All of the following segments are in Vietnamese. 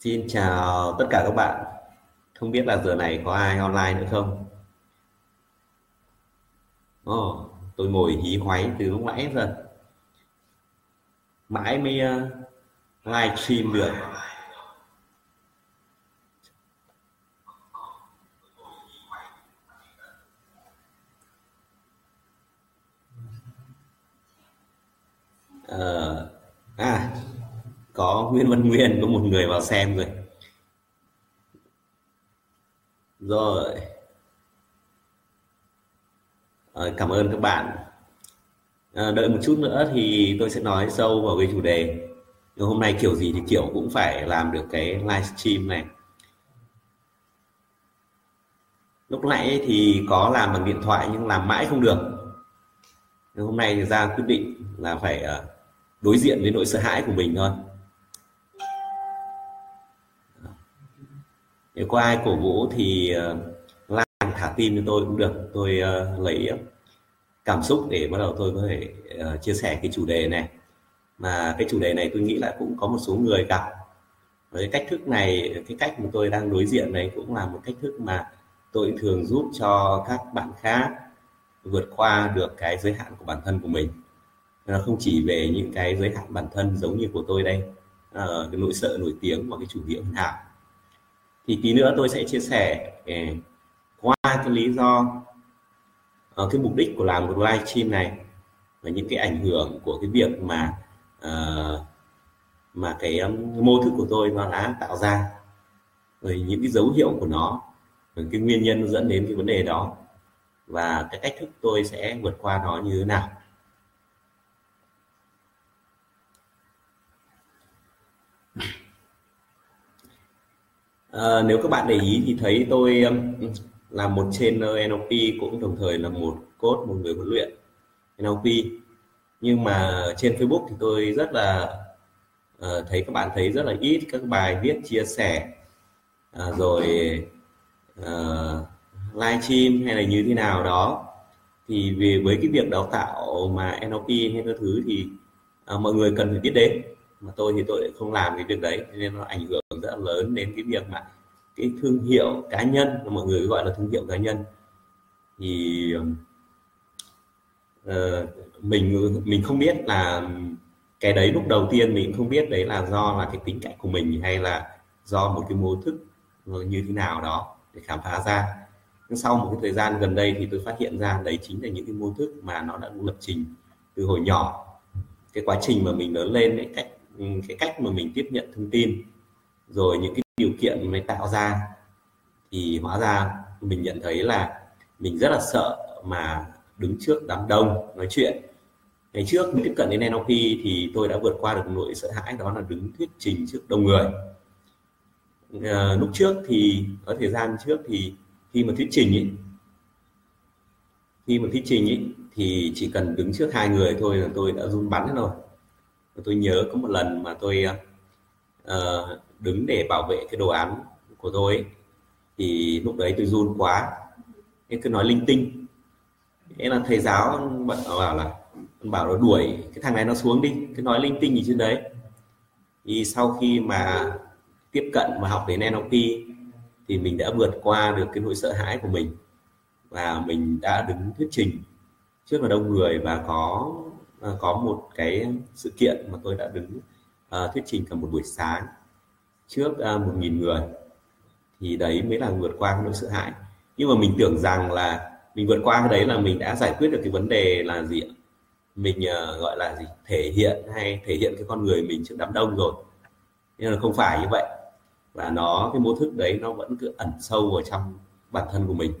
Xin chào tất cả các bạn. Không biết là giờ này có ai online nữa không? Ồ, tôi ngồi hí hoáy từ lúc nãy giờ. Mãi mới ờ, uh, live stream được. Uh, à, có Nguyễn Văn Nguyên, có một người vào xem rồi. Rồi, à, cảm ơn các bạn. à, đợi một chút nữa thì tôi sẽ nói sâu vào cái chủ đề. Nhưng hôm nay kiểu gì thì kiểu cũng phải làm được cái livestream này. Lúc nãy thì có làm bằng điện thoại nhưng làm mãi không được. Nhưng hôm nay thì ra quyết định là phải ờ, đối diện với nỗi sợ hãi của mình thôi. Nếu có ai cổ vũ thì ờ, like thả tim cho tôi cũng được. Tôi uh, lấy ờ, cảm xúc để bắt đầu tôi có thể uh, chia sẻ cái chủ đề này. Mà cái chủ đề này tôi nghĩ là cũng có một số người gặp. với cách thức này, cái cách mà tôi đang đối diện này cũng là một cách thức mà tôi thường giúp cho các bạn khác vượt qua được cái giới hạn của bản thân của mình. Nó không chỉ về những cái giới hạn bản thân giống như của tôi đây, cái nỗi sợ nổi tiếng và cái chủ nghĩa hoàn hảo thì tí nữa tôi sẽ chia sẻ eh, qua cái lý do uh, cái mục đích của làm một live stream này và những cái ảnh hưởng của cái việc mà uh, mà cái um, mô thức của tôi nó đã tạo ra rồi những cái dấu hiệu của nó rồi cái nguyên nhân dẫn đến cái vấn đề đó và cái cách thức tôi sẽ vượt qua nó như thế nào. À, nếu các bạn để ý thì thấy tôi um, là một trainer ờ, NLP cũng đồng thời là một coach, một người huấn luyện NLP. Nhưng mà trên Facebook thì tôi rất là uh, thấy các bạn thấy rất là ít các bài viết chia sẻ uh, rồi uh, live stream hay là như thế nào đó thì về với cái việc đào tạo mà NLP hay các thứ thì uh, mọi người cần phải biết đến mà tôi thì tôi lại không làm cái việc đấy nên nó ảnh hưởng rất là lớn đến cái việc mà cái thương hiệu cá nhân mọi người gọi là thương hiệu cá nhân. Thì uh, mình mình không biết là cái đấy lúc đầu tiên mình không biết đấy là do là cái tính cách của mình hay là do một cái mô thức như thế nào đó để khám phá ra. Nhưng sau một cái thời gian gần đây thì tôi phát hiện ra đấy chính là những cái mô thức mà nó đã lập trình từ hồi nhỏ. Cái quá trình mà mình lớn lên cái cách cái cách mà mình tiếp nhận thông tin rồi những cái điều kiện mới tạo ra thì hóa ra mình nhận thấy là mình rất là sợ mà đứng trước đám đông nói chuyện. Ngày trước tiếp cận đến NLP thì tôi đã vượt qua được nỗi sợ hãi đó là đứng thuyết trình trước đông người. À, lúc trước thì ở thời gian trước thì khi mà thuyết trình ấy, khi mà thuyết trình ấy, thì chỉ cần đứng trước hai người thôi là tôi đã run bắn rồi. Tôi nhớ có một lần mà tôi uh, đứng để bảo vệ cái đồ án của tôi ấy, thì lúc đấy tôi run quá. Nên cứ nói linh tinh. Thế là thầy giáo bảo là bảo nó đuổi cái thằng này nó xuống đi cứ nói linh tinh gì trên đấy. Thì sau khi mà tiếp cận và học đến NLP thì mình đã vượt qua được cái nỗi sợ hãi của mình. Và mình đã đứng thuyết trình trước là đông người và có à, có một cái sự kiện mà tôi đã đứng uh, thuyết trình cả một buổi sáng trước uh, một nghìn người thì đấy mới là vượt qua cái nỗi sợ hãi. Nhưng mà mình tưởng rằng là mình vượt qua cái đấy là mình đã giải quyết được cái vấn đề là gì ạ? Mình uh, gọi là gì? Thể hiện hay thể hiện cái con người mình trước đám đông rồi. Nhưng là không phải như vậy. Và nó cái mô thức đấy nó vẫn cứ ẩn sâu vào trong bản thân của mình.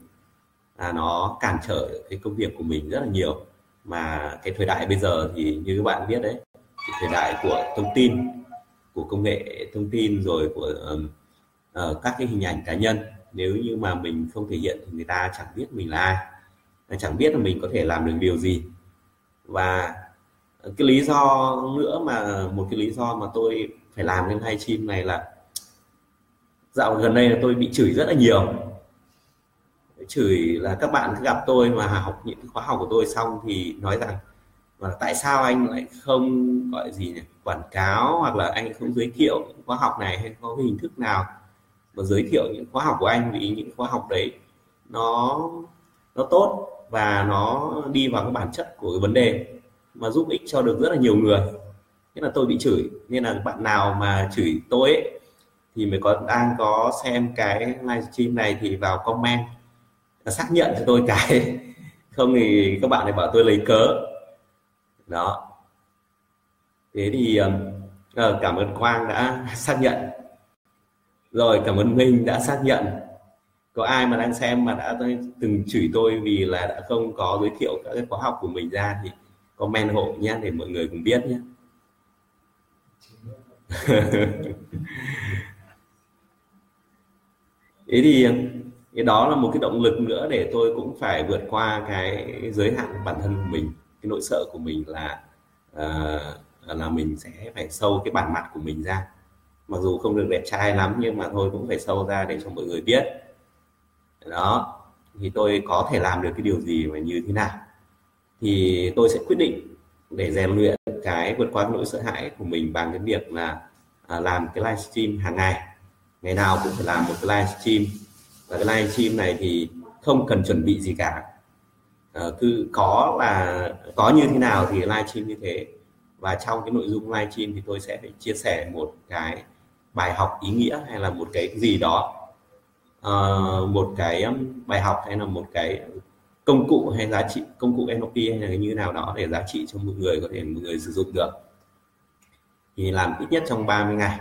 Là nó cản trở cái công việc của mình rất là nhiều. Mà cái thời đại bây giờ thì như các bạn biết đấy cái thời đại của thông tin của công nghệ thông tin rồi của uh, các cái hình ảnh cá nhân. Nếu như mà mình không thể hiện thì người ta chẳng biết mình là ai chẳng biết là mình có thể làm được điều gì. Và cái lý do nữa mà một cái lý do mà tôi phải làm cái hai chim này là dạo gần đây là tôi bị chửi rất là nhiều. Chửi là các bạn gặp tôi mà học những khóa học của tôi xong thì nói rằng và tại sao anh lại không gọi gì nhỉ? Quảng cáo hoặc là anh không giới thiệu những khóa học này hay có cái hình thức nào mà giới thiệu những khóa học của anh vì những khóa học đấy nó nó tốt và nó đi vào cái bản chất của cái vấn đề mà giúp ích cho được rất là nhiều người. Nên là tôi bị chửi nên là bạn nào mà chửi tôi ấy, thì mới có đang có xem cái livestream này thì vào comment xác nhận cho tôi cái. Không thì các bạn lại bảo tôi lấy cớ đó. Thế thì uh, cảm ơn quang đã xác nhận. Rồi cảm ơn minh đã xác nhận. Có ai mà đang xem mà đã từng chửi tôi vì là đã không có giới thiệu các cái khóa học của mình ra thì comment hộ nhé để mọi người cùng biết nhé. Thế thì um, cái đó là một cái động lực nữa để tôi cũng phải vượt qua cái giới hạn của bản thân của mình cái nỗi sợ của mình là uh, là mình sẽ phải sâu cái bản mặt của mình ra. Mặc dù không được đẹp trai lắm nhưng mà thôi cũng phải sâu ra để cho mọi người biết. Đó thì tôi có thể làm được cái điều gì và như thế nào. Thì tôi sẽ quyết định để rèn luyện cái vượt qua nỗi sợ hãi của mình bằng cái việc là à, làm cái livestream hàng ngày. Ngày nào cũng phải làm một cái livestream và cái livestream này thì không cần chuẩn bị gì cả. Ờ, cứ có là có như thế nào thì livestream như thế. Và trong cái nội dung livestream thì tôi sẽ phải chia sẻ một cái bài học ý nghĩa hay là một cái gì đó. Uh, một cái um, bài học hay là một cái công cụ hay giá trị công cụ NLP hay là như nào đó để giá trị cho một người có thể một người sử dụng được. Thì làm ít nhất trong 30 ngày.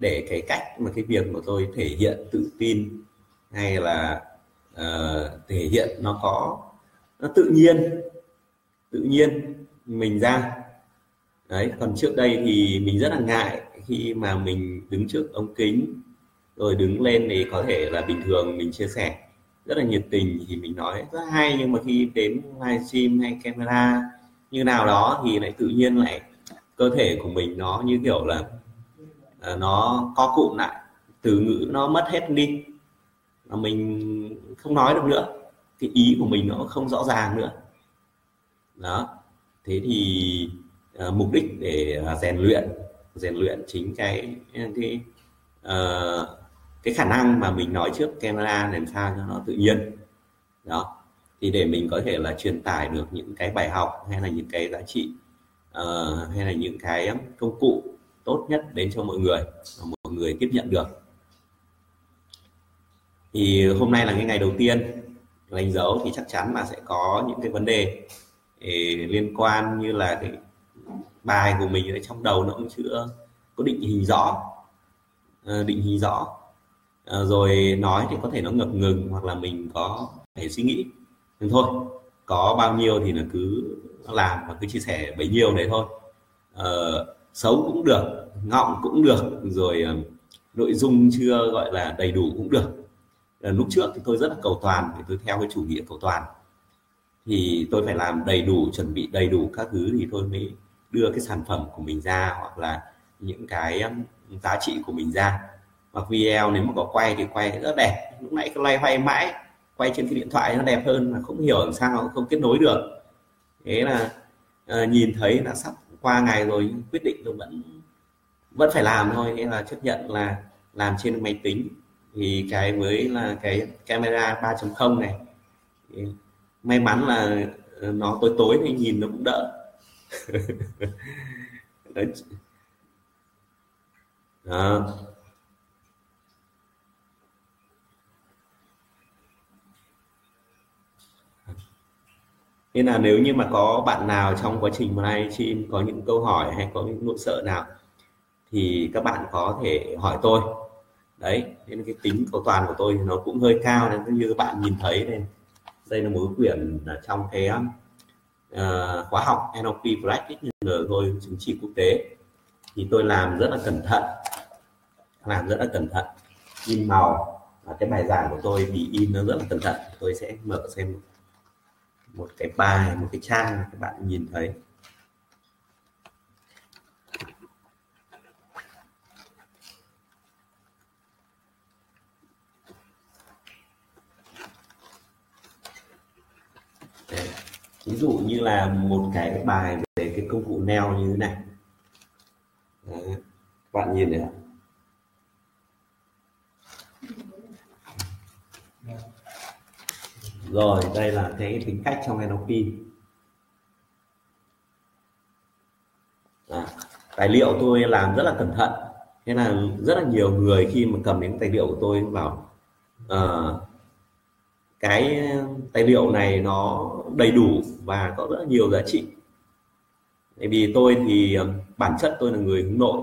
Để cái cách mà cái việc của tôi thể hiện tự tin hay là uh, thể hiện nó có nó tự nhiên tự nhiên mình ra. Đấy, còn trước đây thì mình rất là ngại khi mà mình đứng trước ống kính, rồi đứng lên thì có thể là bình thường mình chia sẻ. Rất là nhiệt tình thì mình nói, rất hay, nhưng mà khi đến livestream hay camera như nào đó thì lại tự nhiên lại cơ thể của mình nó như kiểu là à, nó co cụm lại, từ ngữ nó mất hết đi. Mà mình không nói được nữa cái ý của mình nó không rõ ràng nữa. Đó. Thế thì uh, mục đích để uh, rèn luyện rèn luyện chính cái cái uh, cái khả năng mà mình nói trước camera làm sao cho nó tự nhiên. Đó. Thì để mình có thể là truyền tải được những cái bài học hay là những cái giá trị uh, hay là những cái công cụ tốt nhất đến cho mọi người mọi người tiếp nhận được. Thì hôm nay là cái ngày đầu tiên đánh dấu thì chắc chắn là sẽ có những cái vấn đề liên quan như là cái bài của mình ở trong đầu nó cũng chưa có định hình rõ ờ, định hình rõ. Ờ, rồi nói thì có thể nó ngập ngừng hoặc là mình có thể suy nghĩ. Nhưng thôi có bao nhiêu thì là cứ làm và cứ chia sẻ bấy nhiêu đấy thôi. Ờ, xấu cũng được ngọng cũng được rồi ờ, nội dung chưa gọi là đầy đủ cũng được. Ờ, lúc trước thì tôi rất là cầu toàn thì tôi theo cái chủ nghĩa cầu toàn. Thì tôi phải làm đầy đủ chuẩn bị đầy đủ các thứ thì tôi mới đưa cái sản phẩm của mình ra hoặc là những cái giá trị của mình ra. Hoặc video nếu mà có quay thì quay rất đẹp lúc nãy cứ loay hoay mãi quay trên cái điện thoại nó đẹp hơn mà không hiểu làm sao không kết nối được. Thế là uh, nhìn thấy là sắp qua ngày rồi quyết định tôi vẫn vẫn phải làm thôi thế là chấp nhận là làm trên máy tính thì cái với là cái camera 3.0 này. Thì may mắn là ờ, nó tối tối thì nhìn nó cũng đỡ. Đó. nên là nếu như mà có bạn nào trong quá trình livestream có những câu hỏi hay có những nỗi sợ nào, thì các bạn có thể hỏi tôi đấy nên cái tính cầu toàn của tôi nó cũng hơi cao nên như các bạn nhìn thấy đây đây là một quyển trong cái uh, khóa học NLP Practice thôi chứng chỉ quốc tế. Thì tôi làm rất là cẩn thận làm rất là cẩn thận. In màu và cái bài giảng của tôi bị in nó rất là cẩn thận. Tôi sẽ mở xem một cái bài một cái trang các bạn nhìn thấy. Ví dụ như là một cái bài về cái công cụ neo như thế này. Đấy. các bạn nhìn này ạ. Rồi đây là cái tính cách trong NLP à, tài liệu tôi làm rất là cẩn thận. Thế là rất là nhiều người khi mà cầm đến tài liệu của tôi vào uh, cái ờ, tài liệu này nó đầy đủ và có rất nhiều giá trị. Bởi vì tôi thì ờ, bản chất tôi là người hướng nội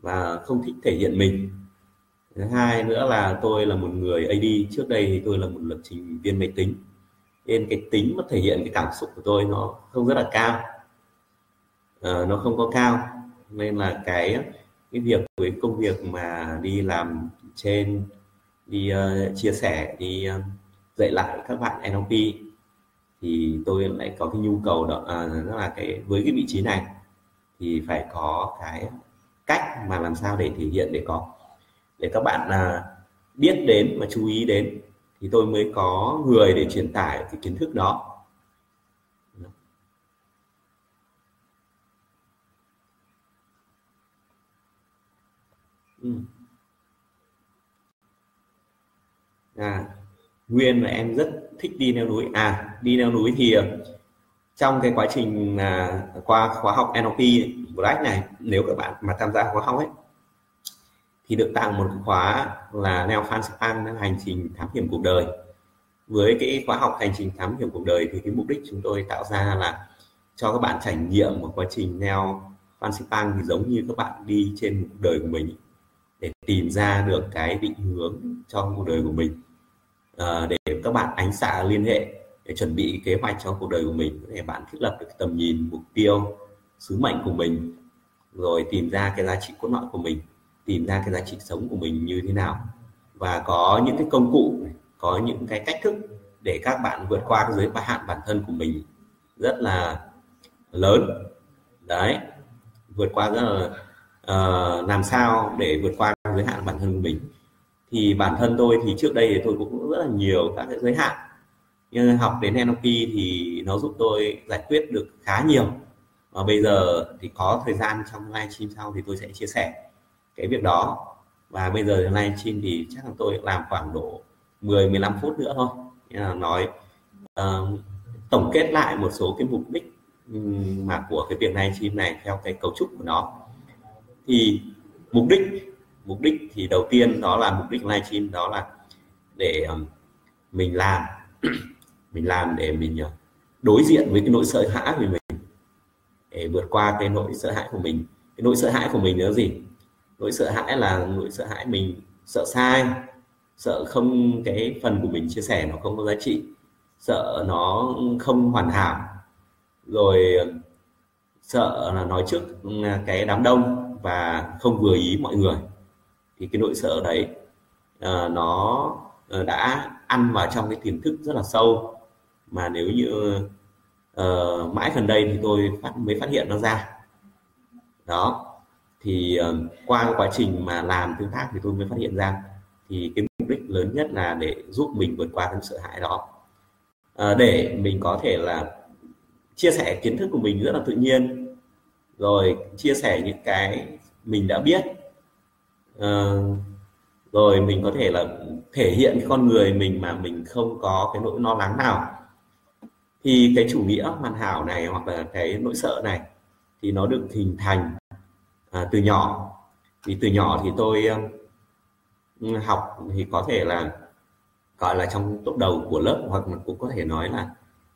và không thích thể hiện mình. Thứ hai nữa là tôi là một người AD trước đây thì tôi là một lập trình viên máy tính. Nên cái tính mà thể hiện cái cảm xúc của tôi nó không rất là cao. À, nó không có cao. Nên là cái cái việc với công việc mà đi làm trên đi uh, chia sẻ đi uh, dạy lại các bạn NLP thì tôi lại có cái nhu cầu đó à, rất là cái với cái vị trí này thì phải có cái cách mà làm sao để thể hiện để có để các bạn là biết đến và chú ý đến thì tôi mới có người để truyền tải cái kiến thức đó ừ. à, nguyên là em rất thích đi leo núi. À đi leo núi thì ờ, trong cái quá trình à, qua khóa học NLP Black này nếu các bạn mà tham gia khóa học ấy thì được tặng một khóa là Neo Fan Span hành trình thám hiểm cuộc đời. Với cái khóa học hành trình thám hiểm cuộc đời thì cái mục đích chúng tôi tạo ra là cho các bạn trải nghiệm một quá trình Neo Fan Span thì giống như các bạn đi trên cuộc đời của mình để tìm ra được cái định hướng cho cuộc đời của mình à, để các bạn ánh xạ liên hệ để chuẩn bị kế hoạch cho cuộc đời của mình. Để bạn thiết lập được tầm nhìn mục tiêu sứ mệnh của mình rồi tìm ra cái giá trị cốt lõi của mình tìm ra cái giá trị sống của mình như thế nào. Và có những cái công cụ có những cái cách thức để các bạn vượt qua cái giới hạn bản thân của mình rất là lớn. Đấy vượt qua rất là uh, làm sao để vượt qua giới hạn bản thân của mình? Thì bản thân tôi thì trước đây thì tôi cũng rất là nhiều các cái giới hạn. Nhưng học đến NLP thì nó giúp tôi giải quyết được khá nhiều. Và bây giờ thì có thời gian trong livestream sau thì tôi sẽ chia sẻ cái việc đó. Và bây giờ livestream thì chắc là tôi làm khoảng độ 10 15 phút nữa thôi. Là nói uh, tổng kết lại một số cái mục đích mà của cái việc livestream này theo cái cấu trúc của nó. Thì mục đích mục đích thì đầu tiên đó là mục đích livestream, đó là để um, mình làm mình làm để mình uh, đối diện với cái nỗi sợ hãi của mình, để vượt qua cái nỗi sợ hãi của mình. Cái nỗi sợ hãi của mình là gì? Nỗi sợ hãi là nỗi sợ hãi mình sợ sai, sợ không, cái phần của mình chia sẻ nó không có giá trị, sợ nó không hoàn hảo. Rồi um, sợ là nói trước um, cái đám đông và không vừa ý mọi người thì cái nỗi sợ đấy uh, nó uh, đã ăn vào trong cái tiềm thức rất là sâu. Mà nếu như uh, mãi gần đây thì tôi phát mới phát hiện nó ra. Đó. Thì uh, qua quá trình mà làm tương tác thì tôi mới phát hiện ra. Thì cái mục đích lớn nhất là để giúp mình vượt qua cái sợ hãi đó. Uh, để mình có thể là chia sẻ kiến thức của mình rất là tự nhiên. Rồi chia sẻ những cái mình đã biết à, rồi mình có thể là thể hiện cái con người mình mà mình không có cái nỗi lo lắng nào. Thì cái chủ nghĩa hoàn hảo này hoặc là cái nỗi sợ này thì nó được hình thành à, từ nhỏ. Vì từ nhỏ thì tôi học thì có thể là gọi là trong top đầu của lớp hoặc là cũng có thể nói là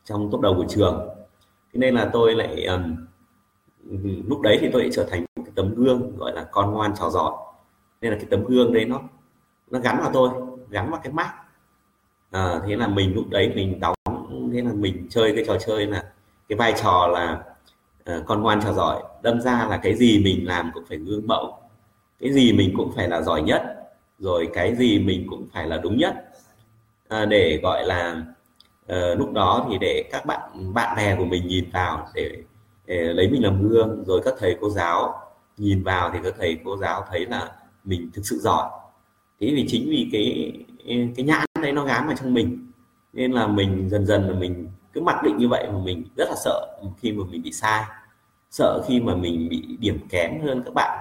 trong top đầu của trường. Thế nên là tôi lại um, lúc đấy thì tôi lại trở thành một cái tấm gương gọi là con ngoan trò giỏi nên là cái tấm gương đấy nó nó gắn vào tôi gắn vào cái mắt. À, thế là mình lúc đấy mình đóng thế là mình chơi cái trò chơi là cái vai trò là uh, con ngoan trò giỏi. Đâm ra là cái gì mình làm cũng phải gương mẫu. Cái gì mình cũng phải là giỏi nhất. Rồi cái gì mình cũng phải là đúng nhất. À, để gọi là uh, lúc đó thì để các bạn bạn bè của mình nhìn vào để, để lấy mình làm gương. Rồi các thầy cô giáo nhìn vào thì các thầy cô giáo thấy là mình thực sự giỏi. Thế vì chính vì cái cái nhãn đấy nó gán vào trong mình nên là mình dần dần là mình cứ mặc định như vậy mà mình rất là sợ khi mà mình bị sai sợ khi mà mình bị điểm kém hơn các bạn.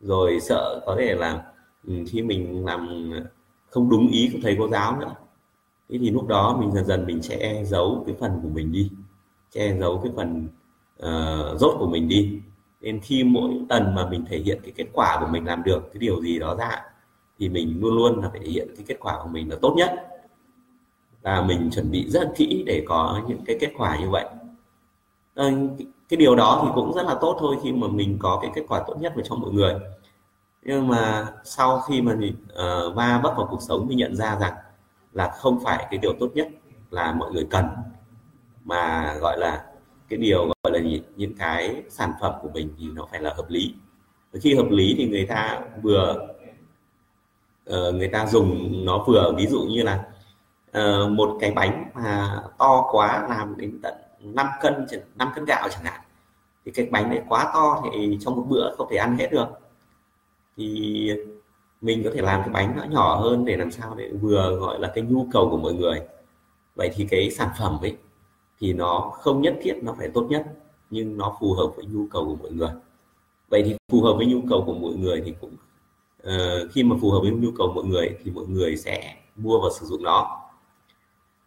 Rồi sợ có thể là ừ, khi mình làm không đúng ý của thầy cô giáo nữa. Thế thì lúc đó mình dần dần mình che giấu cái phần của mình đi che giấu cái phần uh, rốt của mình đi nên khi mỗi lần mà mình thể hiện cái kết quả của mình làm được cái điều gì đó ra thì mình luôn luôn là phải thể hiện cái kết quả của mình là tốt nhất. Và mình chuẩn bị rất kỹ để có những cái kết quả như vậy. Ờ, cái điều đó thì cũng rất là tốt thôi khi mà mình có cái kết quả tốt nhất cho mọi người. Nhưng mà sau khi mà mình uh, va vấp vào cuộc sống mình nhận ra rằng là không phải cái điều tốt nhất là mọi người cần mà gọi là cái điều những cái sản phẩm của mình thì nó phải là hợp lý. Khi hợp lý thì người ta vừa uh, người ta dùng nó vừa. Ví dụ như là uh, một cái bánh mà to quá làm đến tận 5 cân 5 cân gạo chẳng hạn thì cái bánh đấy quá to thì trong một bữa không thể ăn hết được. Thì mình có thể làm cái bánh nó nhỏ hơn để làm sao để vừa gọi là cái nhu cầu của mọi người. Vậy thì cái sản phẩm ấy thì nó không nhất thiết nó phải tốt nhất nhưng nó phù hợp với nhu cầu của mọi người. Vậy thì phù hợp với nhu cầu của mọi người thì cũng uh, khi mà phù hợp với nhu cầu mọi người thì mọi người sẽ mua và sử dụng nó.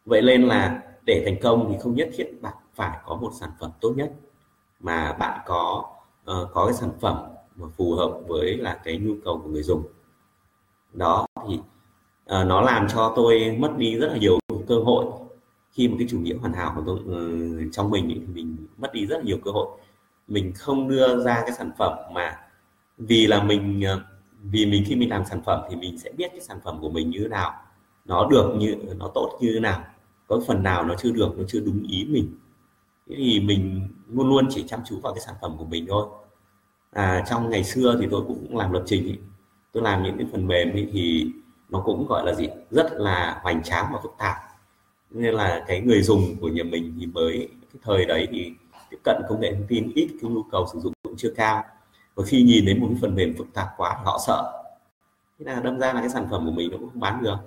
Vậy nên là để thành công thì không nhất thiết bạn phải có một sản phẩm tốt nhất mà bạn có uh, có cái sản phẩm mà phù hợp với là cái nhu cầu của người dùng. Đó thì uh, nó làm cho tôi mất đi rất là nhiều cơ hội khi một cái chủ nghĩa hoàn hảo của tôi uh, trong mình thì mình mất đi rất là nhiều cơ hội. Mình không đưa ra cái sản phẩm mà vì là mình ờ, vì mình khi mình làm sản phẩm thì mình sẽ biết cái sản phẩm của mình như thế nào nó được như nó tốt như thế nào có phần nào nó chưa được nó chưa đúng ý mình. Thế thì mình luôn luôn chỉ chăm chú vào cái sản phẩm của mình thôi. À, trong ngày xưa thì tôi cũng làm lập trình tôi làm những cái phần mềm thì nó cũng gọi là gì rất là hoành tráng và phức tạp nên là cái người dùng của nhà mình thì mới cái thời đấy thì tiếp cận công nghệ thông tin ít cái nhu cầu sử dụng cũng chưa cao. Và khi nhìn đến một cái phần mềm phức tạp quá họ sợ. Thế là đâm ra là cái sản phẩm của mình nó cũng không bán được.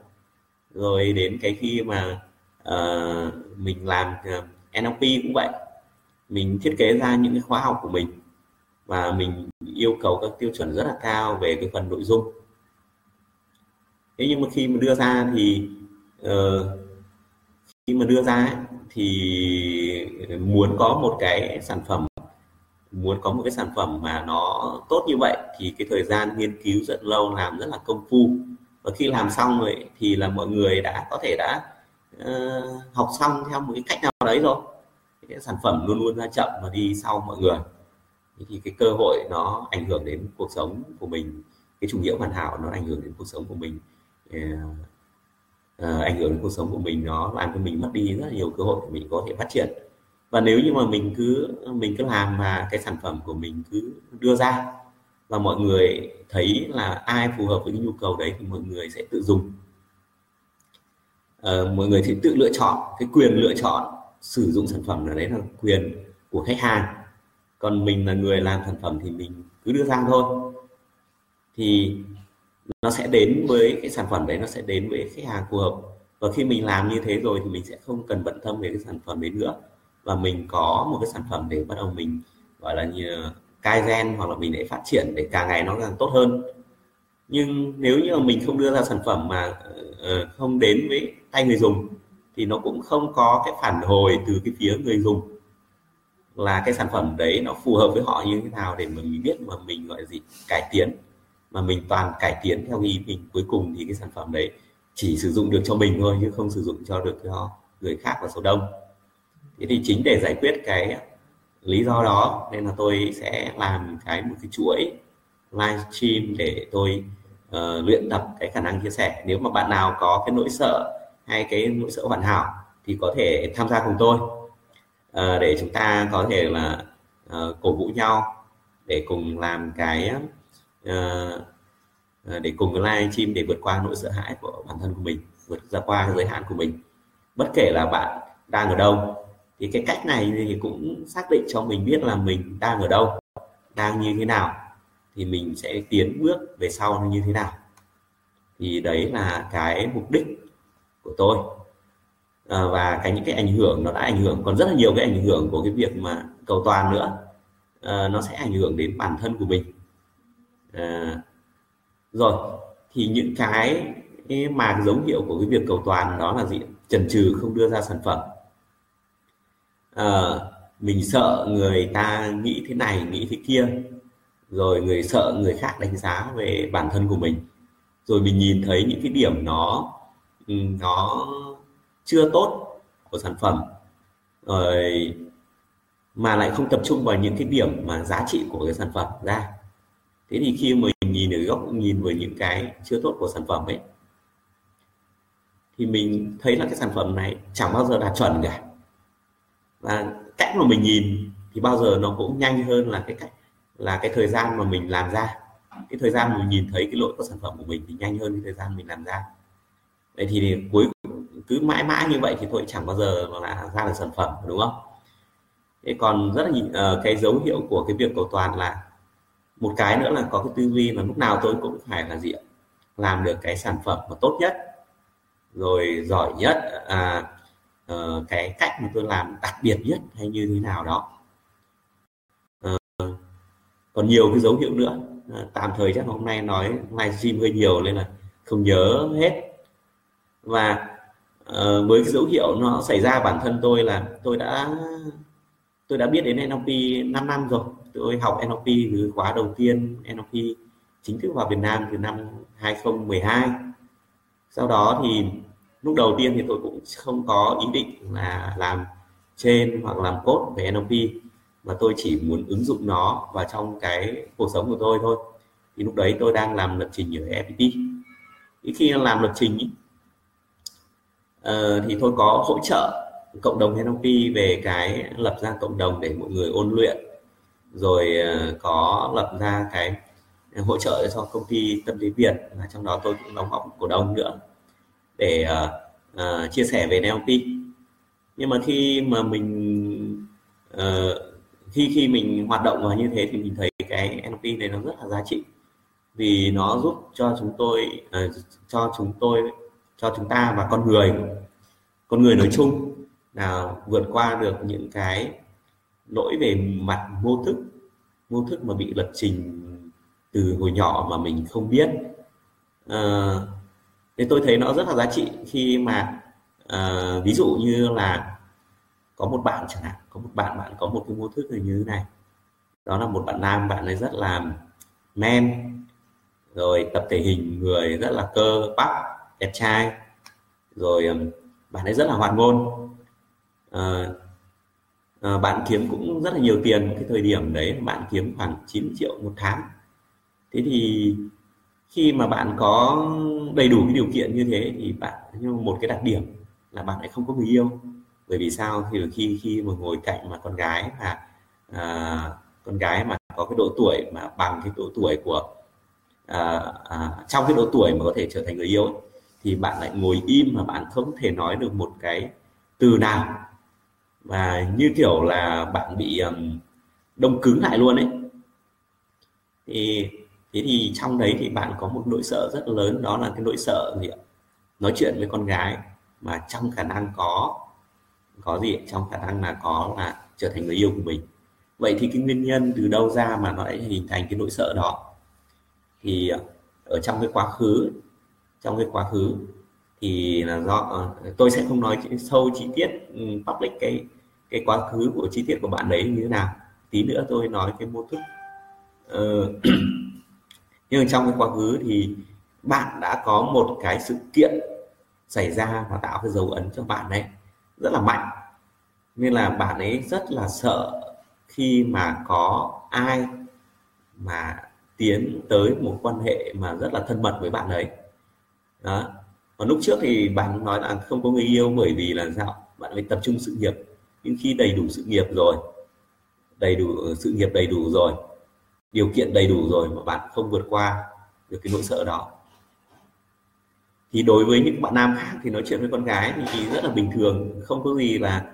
Rồi đến cái khi mà uh, mình làm ờ, uh, NLP cũng vậy. Mình thiết kế ra những cái khóa học của mình và mình yêu cầu các tiêu chuẩn rất là cao về cái phần nội dung. Thế nhưng mà khi mà đưa ra thì uh, khi mà đưa ra thì ờ, muốn có một cái sản phẩm muốn có một cái sản phẩm mà nó tốt như vậy thì cái thời gian nghiên cứu rất lâu làm rất là công phu. Và khi làm xong rồi thì là mọi người đã có thể đã uh, học xong theo một cái cách nào đấy rồi. Cái sản phẩm luôn luôn ra chậm và đi sau mọi người. Thì cái cơ hội nó ảnh hưởng đến cuộc sống của mình cái chủ nghĩa hoàn hảo nó ảnh hưởng đến cuộc sống của mình. Uh, Ờ, ảnh hưởng đến cuộc sống của mình nó làm cho mình mất đi rất là nhiều cơ hội để mình có thể phát triển. Và nếu như mà mình cứ mình cứ làm mà cái sản phẩm của mình cứ đưa ra và mọi người thấy là ai phù hợp với cái nhu cầu đấy thì mọi người sẽ tự dùng. Uh, mọi người sẽ tự lựa chọn cái quyền lựa chọn sử dụng sản phẩm là đấy là quyền của khách hàng. Còn mình là người làm sản phẩm thì mình cứ đưa ra thôi. Thì nó sẽ đến với cái sản phẩm đấy, nó sẽ đến với khách hàng phù hợp. Và khi mình làm như thế rồi thì mình sẽ không cần bận tâm về cái sản phẩm đấy nữa. Và mình có một cái sản phẩm để bắt đầu mình, gọi là như cai gen hoặc là mình để phát triển để càng ngày nó càng tốt hơn. Nhưng nếu như mà mình không đưa ra sản phẩm mà ờ, không đến với tay người dùng thì nó cũng không có cái phản hồi từ cái phía người dùng là cái sản phẩm đấy nó phù hợp với họ như thế nào để mà mình biết mà mình, gọi là gì, cải tiến mà mình toàn cải tiến theo ý mình. Cuối cùng thì cái sản phẩm đấy chỉ sử dụng được cho mình thôi chứ không sử dụng cho được cho người khác và số đông. Thế thì chính để giải quyết cái lý do đó nên là tôi sẽ làm cái một cái chuỗi livestream để tôi uh, luyện tập cái khả năng chia sẻ. Nếu mà bạn nào có cái nỗi sợ hay cái nỗi sợ hoàn hảo thì có thể tham gia cùng tôi. Uh, để chúng ta có thể là uh, cổ vũ nhau để cùng làm cái uh, để cùng với live stream để vượt qua nỗi sợ hãi của bản thân của mình vượt ra qua giới hạn của mình. Bất kể là bạn đang ở đâu thì cái cách này thì cũng xác định cho mình biết là mình đang ở đâu đang như thế nào thì mình sẽ tiến bước về sau như thế nào. Thì đấy là cái mục đích của tôi. À, và cái những cái ảnh hưởng nó đã ảnh hưởng còn rất là nhiều cái ảnh hưởng của cái việc mà cầu toàn nữa. À, nó sẽ ảnh hưởng đến bản thân của mình à, rồi thì những cái mà dấu hiệu của cái việc cầu toàn đó là gì chần chừ không đưa ra sản phẩm. À, mình sợ người ta nghĩ thế này nghĩ thế kia rồi người sợ người khác đánh giá về bản thân của mình. Rồi mình nhìn thấy những cái điểm nó ừ, nó chưa tốt của sản phẩm rồi mà lại không tập trung vào những cái điểm mà giá trị của cái sản phẩm ra thế thì khi mình nhìn ở góc nhìn với những cái chưa tốt của sản phẩm ấy thì mình thấy là cái sản phẩm này chẳng bao giờ đạt chuẩn cả. Và cách mà mình nhìn thì bao giờ nó cũng nhanh hơn là cái cách là cái thời gian mà mình làm ra. Cái thời gian mình nhìn thấy cái lỗi của sản phẩm của mình thì nhanh hơn cái thời gian mình làm ra. Vậy thì cuối cứ mãi mãi như vậy thì tôi chẳng bao giờ là ra được sản phẩm đúng không? Thế còn rất là uh, cái dấu hiệu của cái việc cầu toàn là một cái nữa là có cái tư duy là lúc nào tôi cũng phải là gì làm được cái sản phẩm mà tốt nhất rồi giỏi nhất à, à, cái cách mà tôi làm đặc biệt nhất hay như thế nào đó. À, còn nhiều cái dấu hiệu nữa. À, tạm thời chắc hôm nay nói livestream hơi nhiều nên là không nhớ hết. Và uh, với cái dấu hiệu nó xảy ra bản thân tôi là tôi đã tôi đã biết đến NLP 5 năm rồi tôi học NLP từ khóa đầu tiên NLP chính thức vào Việt Nam từ năm 2012 sau đó thì lúc đầu tiên thì tôi cũng không có ý định là làm trên hoặc làm cốt về NLP mà tôi chỉ muốn ứng dụng nó vào trong cái cuộc sống của tôi thôi. Thì lúc đấy tôi đang làm lập trình ở FPT khi làm lập trình ý, uh, thì tôi có hỗ trợ cộng đồng NLP về cái lập ra cộng đồng để mọi người ôn luyện rồi à, có lập ra cái hỗ trợ cho công ty tâm lý Việt và trong đó tôi cũng đóng góp cổ đông nữa để uh, uh, chia sẻ về NLP nhưng mà khi mà mình uh, khi khi mình hoạt động vào như thế thì mình thấy cái NLP này nó rất là giá trị vì nó giúp cho chúng tôi uh, cho chúng tôi cho chúng ta và con người con người nói chung là vượt qua được những cái lỗi về mặt mô thức mô thức mà bị lập trình từ hồi nhỏ mà mình không biết. Ờ, à, thì tôi thấy nó rất là giá trị khi mà à, ví dụ như là có một bạn chẳng hạn có một bạn bạn có một cái mô thức như thế này. Đó là một bạn nam bạn ấy rất là men rồi tập thể hình người rất là cơ bắp đẹp trai rồi bạn ấy rất là hoạt ngôn. À, à, bạn kiếm cũng rất là nhiều tiền. Cái thời điểm đấy bạn kiếm khoảng 9 triệu một tháng. Thế thì khi mà bạn có đầy đủ cái điều kiện như thế thì bạn nhưng một cái đặc điểm là bạn lại không có người yêu. Bởi vì sao? Thì khi khi mà ngồi cạnh mà con gái mà à, con gái mà có cái độ tuổi mà bằng cái độ tuổi của à, à, trong cái độ tuổi mà có thể trở thành người yêu ấy, thì bạn lại ngồi im mà bạn không thể nói được một cái từ nào và như kiểu là bạn bị um, đông cứng lại luôn ấy. Thì thế thì trong đấy thì bạn có một nỗi sợ rất lớn đó là cái nỗi sợ gì ạ? Nói chuyện với con gái mà trong khả năng có có gì trong khả năng là có là trở thành người yêu của mình. Vậy thì cái nguyên nhân từ đâu ra mà nó lại hình thành cái nỗi sợ đó? Thì ờ, ở trong cái quá khứ trong cái quá khứ thì là do tôi sẽ không nói sâu chi tiết ừ, public cái cái quá khứ của chi tiết của bạn đấy như thế nào. Tí nữa tôi nói cái mô thức. Ờ, nhưng trong cái quá khứ thì bạn đã có một cái sự kiện xảy ra và tạo cái dấu ấn cho bạn ấy rất là mạnh. Nên là bạn ấy rất là sợ khi mà có ai mà tiến tới một quan hệ mà rất là thân mật với bạn ấy. Đó còn lúc trước thì bạn nói là không có người yêu bởi vì là sao bạn phải tập trung sự nghiệp. Nhưng khi đầy đủ sự nghiệp rồi, đầy đủ ờ, sự nghiệp đầy đủ rồi, điều kiện đầy đủ rồi mà bạn không vượt qua được cái nỗi sợ đó. Thì đối với những bạn nam khác thì nói chuyện với con gái thì rất là bình thường, không có gì là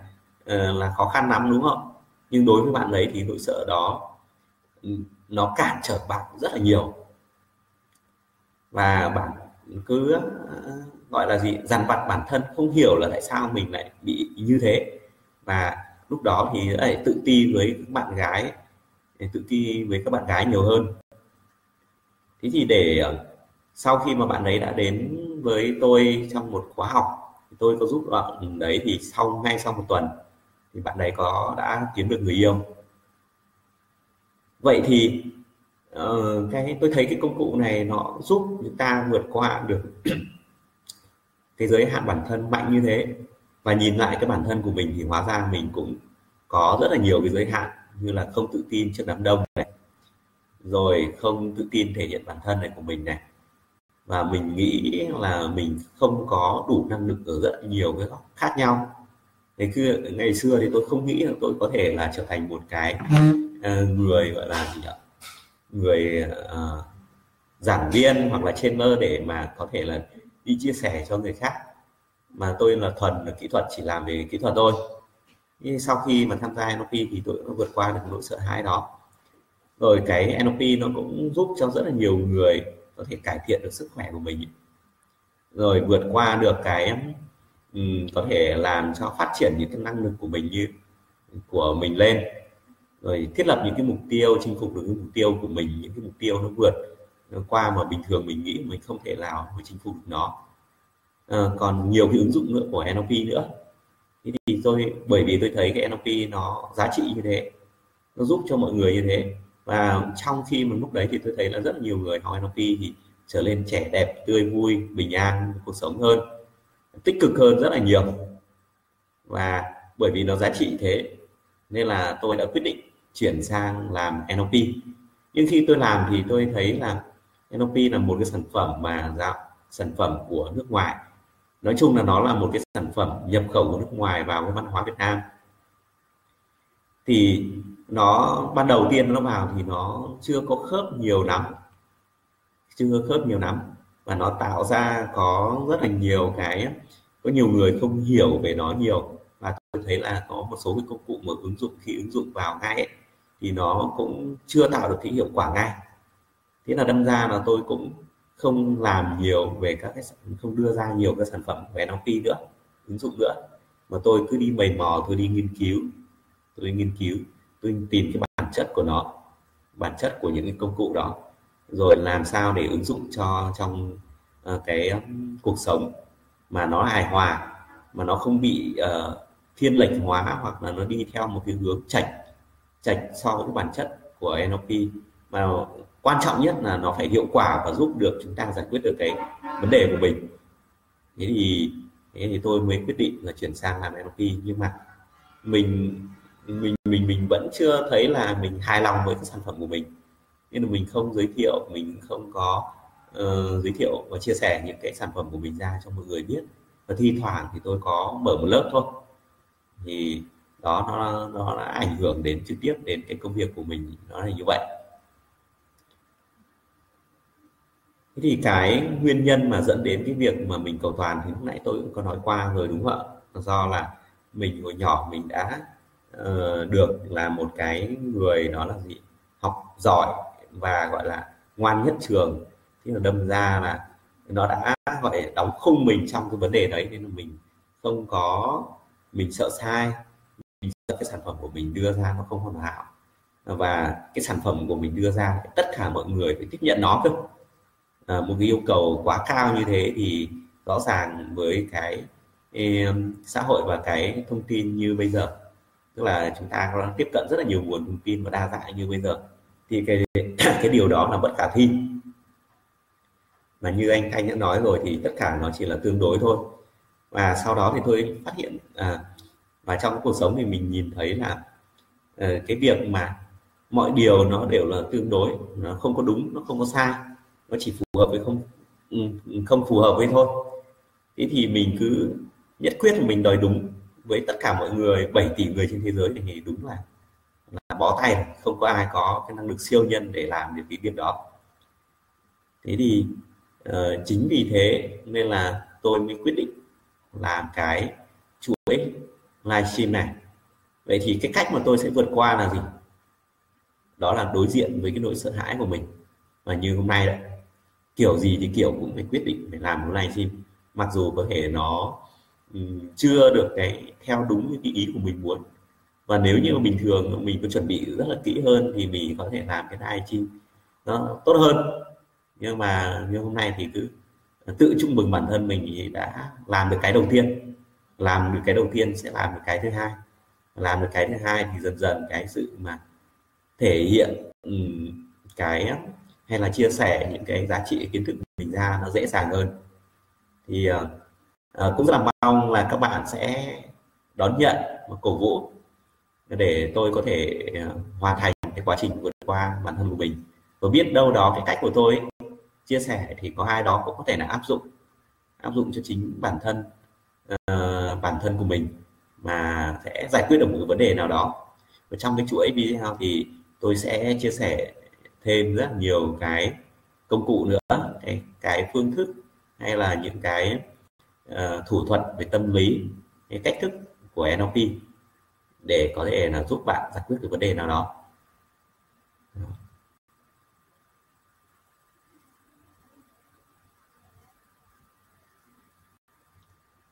ờ, là khó khăn lắm, đúng không? Nhưng đối với bạn ấy thì nỗi sợ đó ừ, nó cản trở bạn rất là nhiều. Và bạn cứ ờ, gọi là gì dằn vặt bản thân không hiểu là tại sao mình lại bị như thế. Và lúc đó thì lại tự ti với các bạn gái tự ti với các bạn gái nhiều hơn. Thế thì để ờ, sau khi mà bạn ấy đã đến với tôi trong một khóa học tôi có giúp bạn đấy thì sau ngay sau một tuần thì bạn đấy có đã kiếm được người yêu. Vậy thì uh, cái tôi thấy cái công cụ này nó giúp chúng ta vượt qua được cái giới hạn bản thân mạnh như thế và nhìn lại cái bản thân của mình thì hóa ra mình cũng có rất là nhiều cái giới hạn như là không tự tin trước đám đông này rồi không tự tin thể hiện bản thân này của mình này. Và mình nghĩ là mình không có đủ năng lực ở rất nhiều cái góc khác nhau. Ngày xưa ngày xưa thì tôi không nghĩ là tôi có thể là trở thành một cái uh, người gọi là gì nhỉ người uh, giảng viên hoặc là trainer để mà có thể là đi chia sẻ cho người khác. Mà tôi là thuần là kỹ thuật chỉ làm về kỹ thuật thôi. Nhưng sau khi mà tham gia NLP thì tôi đã vượt qua được nỗi sợ hãi đó. Rồi cái NLP nó cũng giúp cho rất là nhiều người có thể cải thiện được sức khỏe của mình. Rồi vượt qua được cái um, có thể làm cho phát triển những cái năng lực của mình như của mình lên. Rồi thiết lập những cái mục tiêu chinh phục được những mục tiêu của mình những cái mục tiêu nó vượt nó qua mà bình thường mình nghĩ mình không thể nào mà chinh phục được nó. À, còn nhiều cái ứng dụng nữa của NLP nữa. Thế thì tôi bởi vì tôi thấy cái NLP nó giá trị như thế nó giúp cho mọi người như thế. Và trong khi mà lúc đấy thì tôi thấy là rất là nhiều người học NLP thì trở lên trẻ đẹp tươi vui bình an cuộc sống hơn tích cực hơn rất là nhiều. Và bởi vì nó giá trị thế nên là tôi đã quyết định chuyển sang làm NLP nhưng khi tôi làm thì tôi thấy là NLP là một cái sản phẩm mà dạng sản phẩm của nước ngoài. Nói chung là nó là một cái sản phẩm nhập khẩu của nước ngoài vào cái văn hóa Việt Nam. Thì nó ban đầu tiên nó vào thì nó chưa có khớp nhiều lắm. Chưa khớp nhiều lắm. Và nó tạo ra có rất là nhiều cái có nhiều người không hiểu về nó nhiều. Và tôi thấy là có một số cái công cụ mà ứng dụng khi ứng dụng vào ngay ấy, thì nó cũng chưa tạo được cái hiệu quả ngay thế là đâm ra là tôi cũng không làm nhiều về các cái không đưa ra nhiều các sản phẩm về NLP nữa ứng dụng nữa. Mà tôi cứ đi mày mò tôi đi nghiên cứu tôi đi nghiên cứu tôi tìm cái bản chất của nó bản chất của những cái công cụ đó. Rồi làm sao để ứng dụng cho trong uh, cái cuộc sống mà nó hài hòa mà nó không bị uh, thiên lệch hóa hoặc là nó đi theo một cái hướng chạch chạch so với bản chất của NLP mà quan trọng nhất là nó phải hiệu quả và giúp được chúng ta giải quyết được cái vấn đề của mình. Thế thì thế thì tôi mới quyết định là chuyển sang làm NLP. Nhưng mà mình mình mình mình vẫn chưa thấy là mình hài lòng với cái sản phẩm của mình. Nên là mình không giới thiệu mình không có uh, giới thiệu và chia sẻ những cái sản phẩm của mình ra cho mọi người biết. Và thi thoảng thì tôi có mở một lớp thôi. Thì đó nó nó đã ảnh hưởng đến trực tiếp đến cái công việc của mình. Nó là như vậy. Thế thì cái nguyên nhân mà dẫn đến cái việc mà mình cầu toàn thì lúc nãy tôi cũng có nói qua rồi đúng không ạ? Do là mình hồi nhỏ mình đã uh, được là một cái người đó là gì? Học giỏi và gọi là ngoan nhất trường. Thế là đâm ra là nó đã gọi đóng khung mình trong cái vấn đề đấy nên là mình không có mình sợ sai mình sợ cái sản phẩm của mình đưa ra nó không hoàn hảo. Và cái sản phẩm của mình đưa ra tất cả mọi người phải tiếp nhận nó cơ à, một cái yêu cầu quá cao như thế thì rõ ràng với cái em, xã hội và cái thông tin như bây giờ tức là chúng ta có tiếp cận rất là nhiều nguồn thông tin và đa dạng như bây giờ thì cái cái điều đó là bất khả thi. Mà như anh Thanh đã nói rồi thì tất cả nó chỉ là tương đối thôi. Và sau đó thì tôi phát hiện à, và trong cuộc sống thì mình nhìn thấy là à, cái việc mà mọi điều nó đều là tương đối nó không có đúng nó không có sai nó chỉ phù hợp với không? Ừ, không phù hợp với thôi. Thế thì mình cứ nhất quyết là mình đòi đúng với tất cả mọi người 7 tỷ người trên thế giới thì đúng là là bó tay không có ai có cái năng lực siêu nhân để làm được cái việc đó. Thế thì uh, chính vì thế nên là tôi mới quyết định làm cái chuỗi livestream này. Vậy thì cái cách mà tôi sẽ vượt qua là gì? Đó là đối diện với cái nỗi sợ hãi của mình. Và như hôm nay đấy kiểu gì thì kiểu cũng phải quyết định phải làm một livestream mặc dù có thể nó um, chưa được cái theo đúng những cái ý của mình muốn. Và nếu như bình thường mình có chuẩn bị rất là kỹ hơn thì mình có thể làm cái livestream nó tốt hơn. Nhưng mà như hôm nay thì cứ tự chúc mừng bản thân mình thì đã làm được cái đầu tiên. Làm được cái đầu tiên sẽ làm được cái thứ hai. Làm được cái thứ hai thì dần dần cái sự mà thể hiện ừ, cái hay là chia sẻ những cái giá trị kiến thức của mình ra nó dễ dàng hơn. Thì uh, cũng rất là mong là các bạn sẽ đón nhận và cổ vũ để tôi có thể ờ, hoàn thành cái quá trình vượt qua bản thân của mình. Và biết đâu đó cái cách của tôi chia sẻ thì có ai đó cũng có thể là áp dụng áp dụng cho chính bản thân uh, bản thân của mình mà sẽ giải quyết được một vấn đề nào đó. Và trong cái chuỗi video thì tôi sẽ chia sẻ thêm rất nhiều cái công cụ nữa cái, cái phương thức hay là những cái uh, thủ thuật về tâm lý cái cách thức của NLP để có thể là giúp bạn giải quyết được vấn đề nào đó.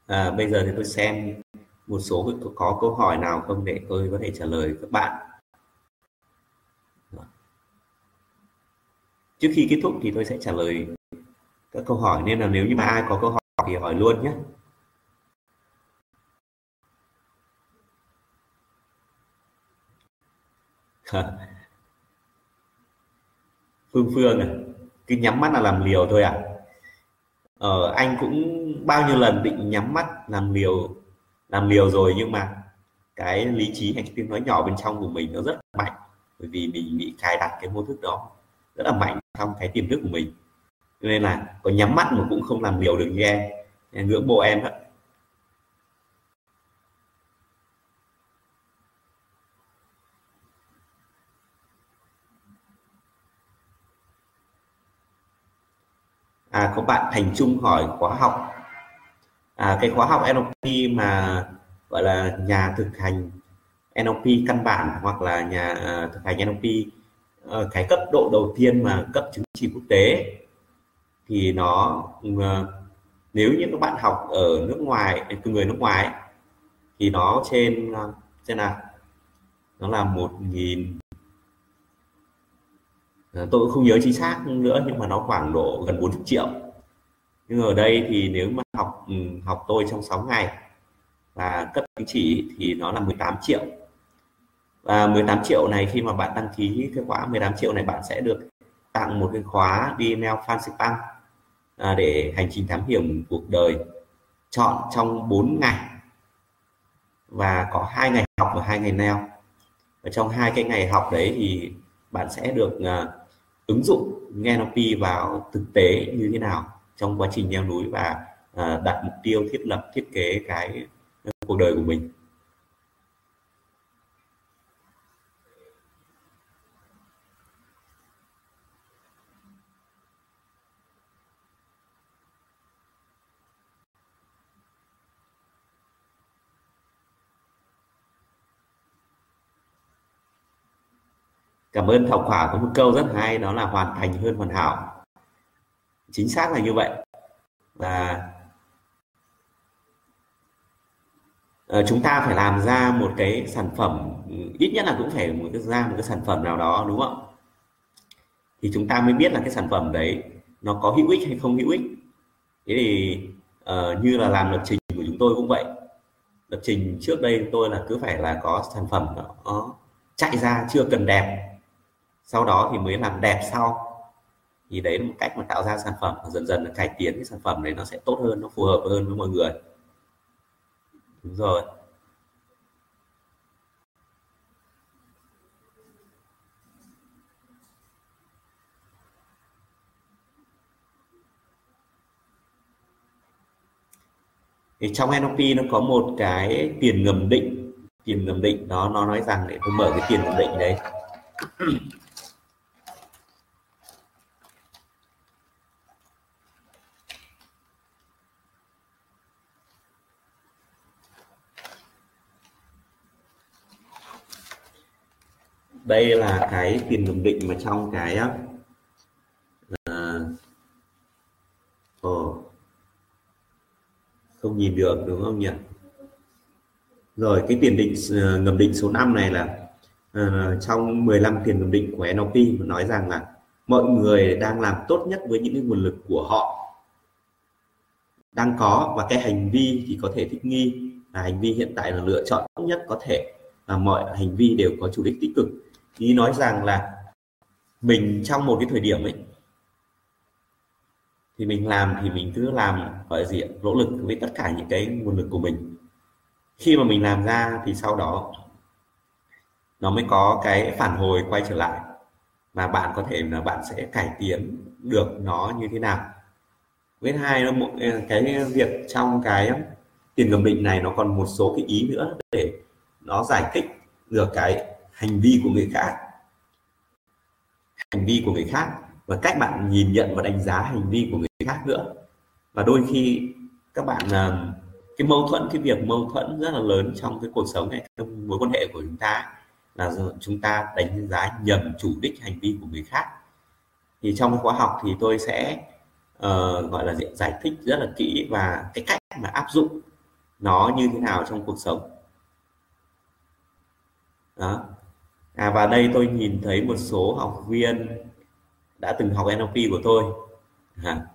À, bây giờ thì tôi xem một số có câu hỏi nào không để tôi có thể trả lời các bạn. Trước khi kết thúc thì tôi sẽ trả lời các câu hỏi nên là nếu như mà ai có câu hỏi thì hỏi luôn nhé. Phương Phương à cứ nhắm mắt là làm liều thôi à? Ờ, anh cũng bao nhiêu lần định nhắm mắt làm liều làm liều rồi nhưng mà cái lý trí hay tiếng nói nhỏ bên trong của mình nó rất mạnh bởi vì mình bị cài đặt cái mô thức đó rất là mạnh trong cái tiềm thức của mình. Nên là có nhắm mắt mà cũng không làm liều được như em. Ngưỡng mộ em đó. À có bạn Thành Trung hỏi khóa học. À, cái khóa học NLP mà gọi là nhà thực hành NLP căn bản hoặc là nhà uh, thực hành NLP Ờ, cái cấp độ đầu tiên mà cấp chứng chỉ quốc tế thì nó ờ, nếu như các bạn học ở nước ngoài từ người nước ngoài thì nó trên ờ, trên nào, nó là một nghìn tôi cũng không nhớ chính xác nữa nhưng mà nó khoảng độ gần 40 triệu. Nhưng ở đây thì nếu mà học ừ, học tôi trong 6 ngày và cấp chứng chỉ thì nó là 18 triệu và 18 triệu này khi mà bạn đăng ký cái khóa 18 triệu này bạn sẽ được tặng một cái khóa đi email Fancy à, để hành trình thám hiểm cuộc đời. Chọn trong 4 ngày và có hai ngày học và hai ngày neo và trong hai cái ngày học đấy thì bạn sẽ được uh, ứng dụng NLP vào thực tế như thế nào trong quá trình leo núi và à, đặt mục tiêu thiết lập thiết kế cái cuộc đời của mình. Cảm ơn thảo khỏa có một câu rất hay đó là hoàn thành hơn hoàn hảo. Chính xác là như vậy. Và ờ, chúng ta phải làm ra một cái sản phẩm ít nhất là cũng phải một cái ra một cái sản phẩm nào đó đúng không thì chúng ta mới biết là cái sản phẩm đấy nó có hữu ích hay không hữu ích. Thế thì uh, như là làm lập trình của chúng tôi cũng vậy. Lập trình trước đây tôi là cứ phải là có sản phẩm nó chạy ra chưa cần đẹp sau đó thì mới làm đẹp sau. Thì đấy là một cách mà tạo ra sản phẩm và dần dần là cải tiến cái sản phẩm đấy nó sẽ tốt hơn, nó phù hợp hơn với mọi người. Đúng rồi. Thì trong NLP nó có một cái tiền ngầm định. Tiền ngầm định đó, nó nói rằng để tôi mở cái tiền ngầm định đấy. đây là cái tiền kiểm định mà trong cái uh, oh, không nhìn được đúng không nhỉ? Rồi cái tiền định ờ, uh, ngầm định số 5 này là uh, trong 15 tiền ngầm định của NLP nói rằng là mọi người đang làm tốt nhất với những cái nguồn lực của họ. Đang có và cái hành vi thì có thể thích nghi. Là hành vi hiện tại là lựa chọn tốt nhất có thể. Và mọi hành vi đều có chủ đích tích cực ý nói rằng là mình trong một cái thời điểm ấy, thì mình làm thì mình cứ làm, gọi gì nỗ lực với tất cả những cái nguồn lực của mình. Khi mà mình làm ra thì sau đó nó mới có cái phản hồi quay trở lại và bạn có thể là bạn sẽ cải tiến được nó như thế nào. Với hai là một ờ, cái việc trong cái tiền cầm định này nó còn một số cái ý nữa để nó giải thích được cái hành vi của người khác. Hành vi của người khác và cách bạn nhìn nhận và đánh giá hành vi của người khác nữa. Và đôi khi các bạn à, cái mâu thuẫn cái việc mâu thuẫn rất là lớn trong cái cuộc sống này trong mối quan hệ của chúng ta là chúng ta đánh giá nhầm chủ đích hành vi của người khác. Thì trong khóa học thì tôi sẽ uh, gọi là giải thích rất là kỹ và cái cách mà áp dụng nó như thế nào trong cuộc sống. Đó và đây tôi nhìn thấy một số học viên đã từng học NLP của tôi. À.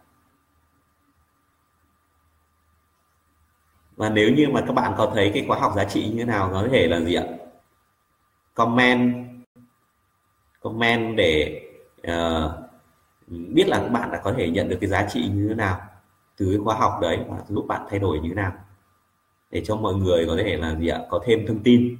và nếu như mà các bạn có thấy cái khóa học giá trị như thế nào có thể là gì ạ? Comment comment để uh, biết là các bạn đã có thể nhận được cái giá trị như thế nào từ cái khóa học đấy và giúp bạn thay đổi như thế nào. Để cho mọi người có thể là gì ạ? Có thêm thông tin.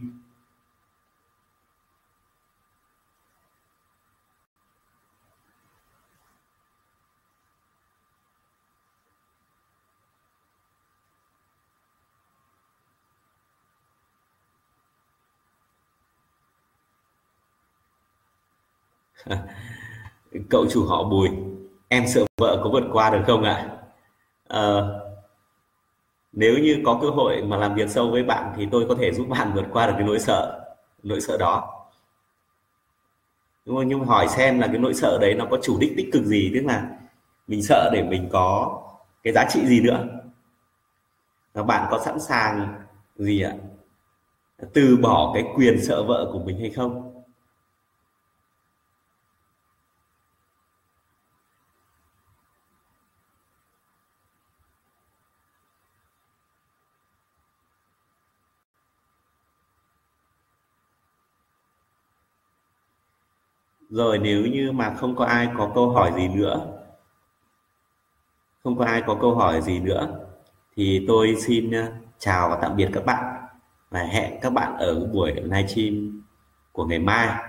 cậu chủ họ bùi em sợ vợ có vượt qua được không ạ? À, nếu như có cơ hội mà làm việc sâu với bạn thì tôi có thể giúp bạn vượt qua được cái nỗi sợ nỗi sợ đó. Đúng không nhưng mà hỏi xem là cái nỗi sợ đấy nó có chủ đích tích cực gì tức là mình sợ để mình có cái giá trị gì nữa? Và bạn có sẵn sàng gì ạ? Từ bỏ cái quyền sợ vợ của mình hay không? Rồi nếu như mà không có ai có câu hỏi gì nữa, không có ai có câu hỏi gì nữa, thì tôi xin ờ, chào và tạm biệt các bạn và hẹn các bạn ở buổi livestream của ngày mai.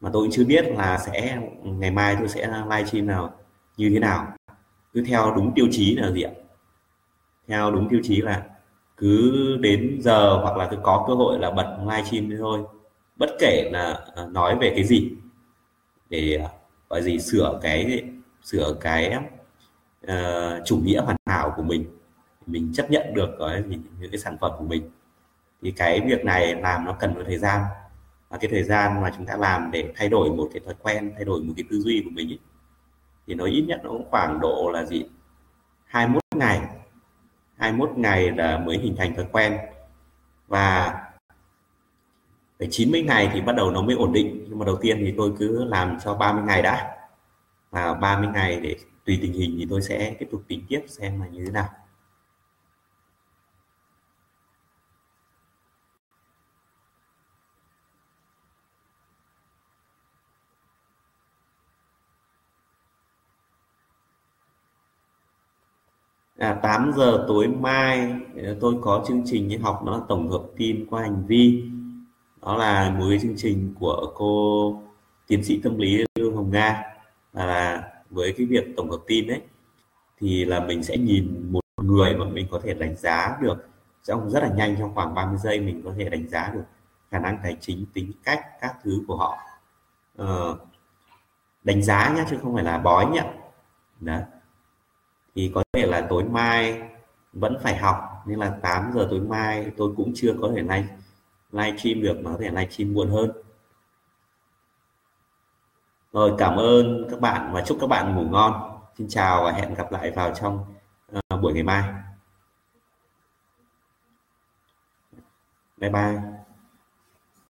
Mà tôi cũng chưa biết là sẽ, ngày mai tôi sẽ livestream nào, như thế nào. Cứ theo đúng tiêu chí là gì ạ? Theo đúng tiêu chí là cứ đến giờ hoặc là cứ có cơ hội là bật livestream thôi. Bất kể là ờ, nói về cái gì để ờ, gọi gì sửa cái sửa cái uh, chủ nghĩa hoàn hảo của mình. Mình chấp nhận được cái những cái sản phẩm của mình. Thì cái việc này làm nó cần một thời gian. Và cái thời gian mà chúng ta làm để thay đổi một cái thói quen thay đổi một cái tư duy của mình ấy, thì nó ít nhất nó cũng khoảng độ là gì 21 ngày. 21 ngày là mới hình thành thói quen. Và phải 90 ngày thì bắt đầu nó mới ổn định. Nhưng mà đầu tiên thì tôi cứ làm cho 30 ngày đã. Và 30 ngày để tùy tình hình thì tôi sẽ tiếp tục tính tiếp xem là như thế nào. À, 8 giờ tối mai tôi có chương trình học nó tổng hợp tin qua hành vi đó là một cái chương trình của cô tiến sĩ tâm lý Lương Hồng Nga. Là với cái việc tổng hợp tin đấy thì là mình sẽ nhìn một người mà mình có thể đánh giá được trong rất là nhanh trong khoảng 30 giây mình có thể đánh giá được khả năng tài chính tính cách các thứ của họ. Ờ, đánh giá nhé chứ không phải là bói nhé đó. Thì có thể là tối mai vẫn phải học nên là 8 giờ tối mai tôi cũng chưa có thể live livestream được mà có thể livestream muộn hơn. Rồi cảm ơn các bạn và chúc các bạn ngủ ngon. Xin chào và hẹn gặp lại vào trong uh, buổi ngày mai. Bye bye.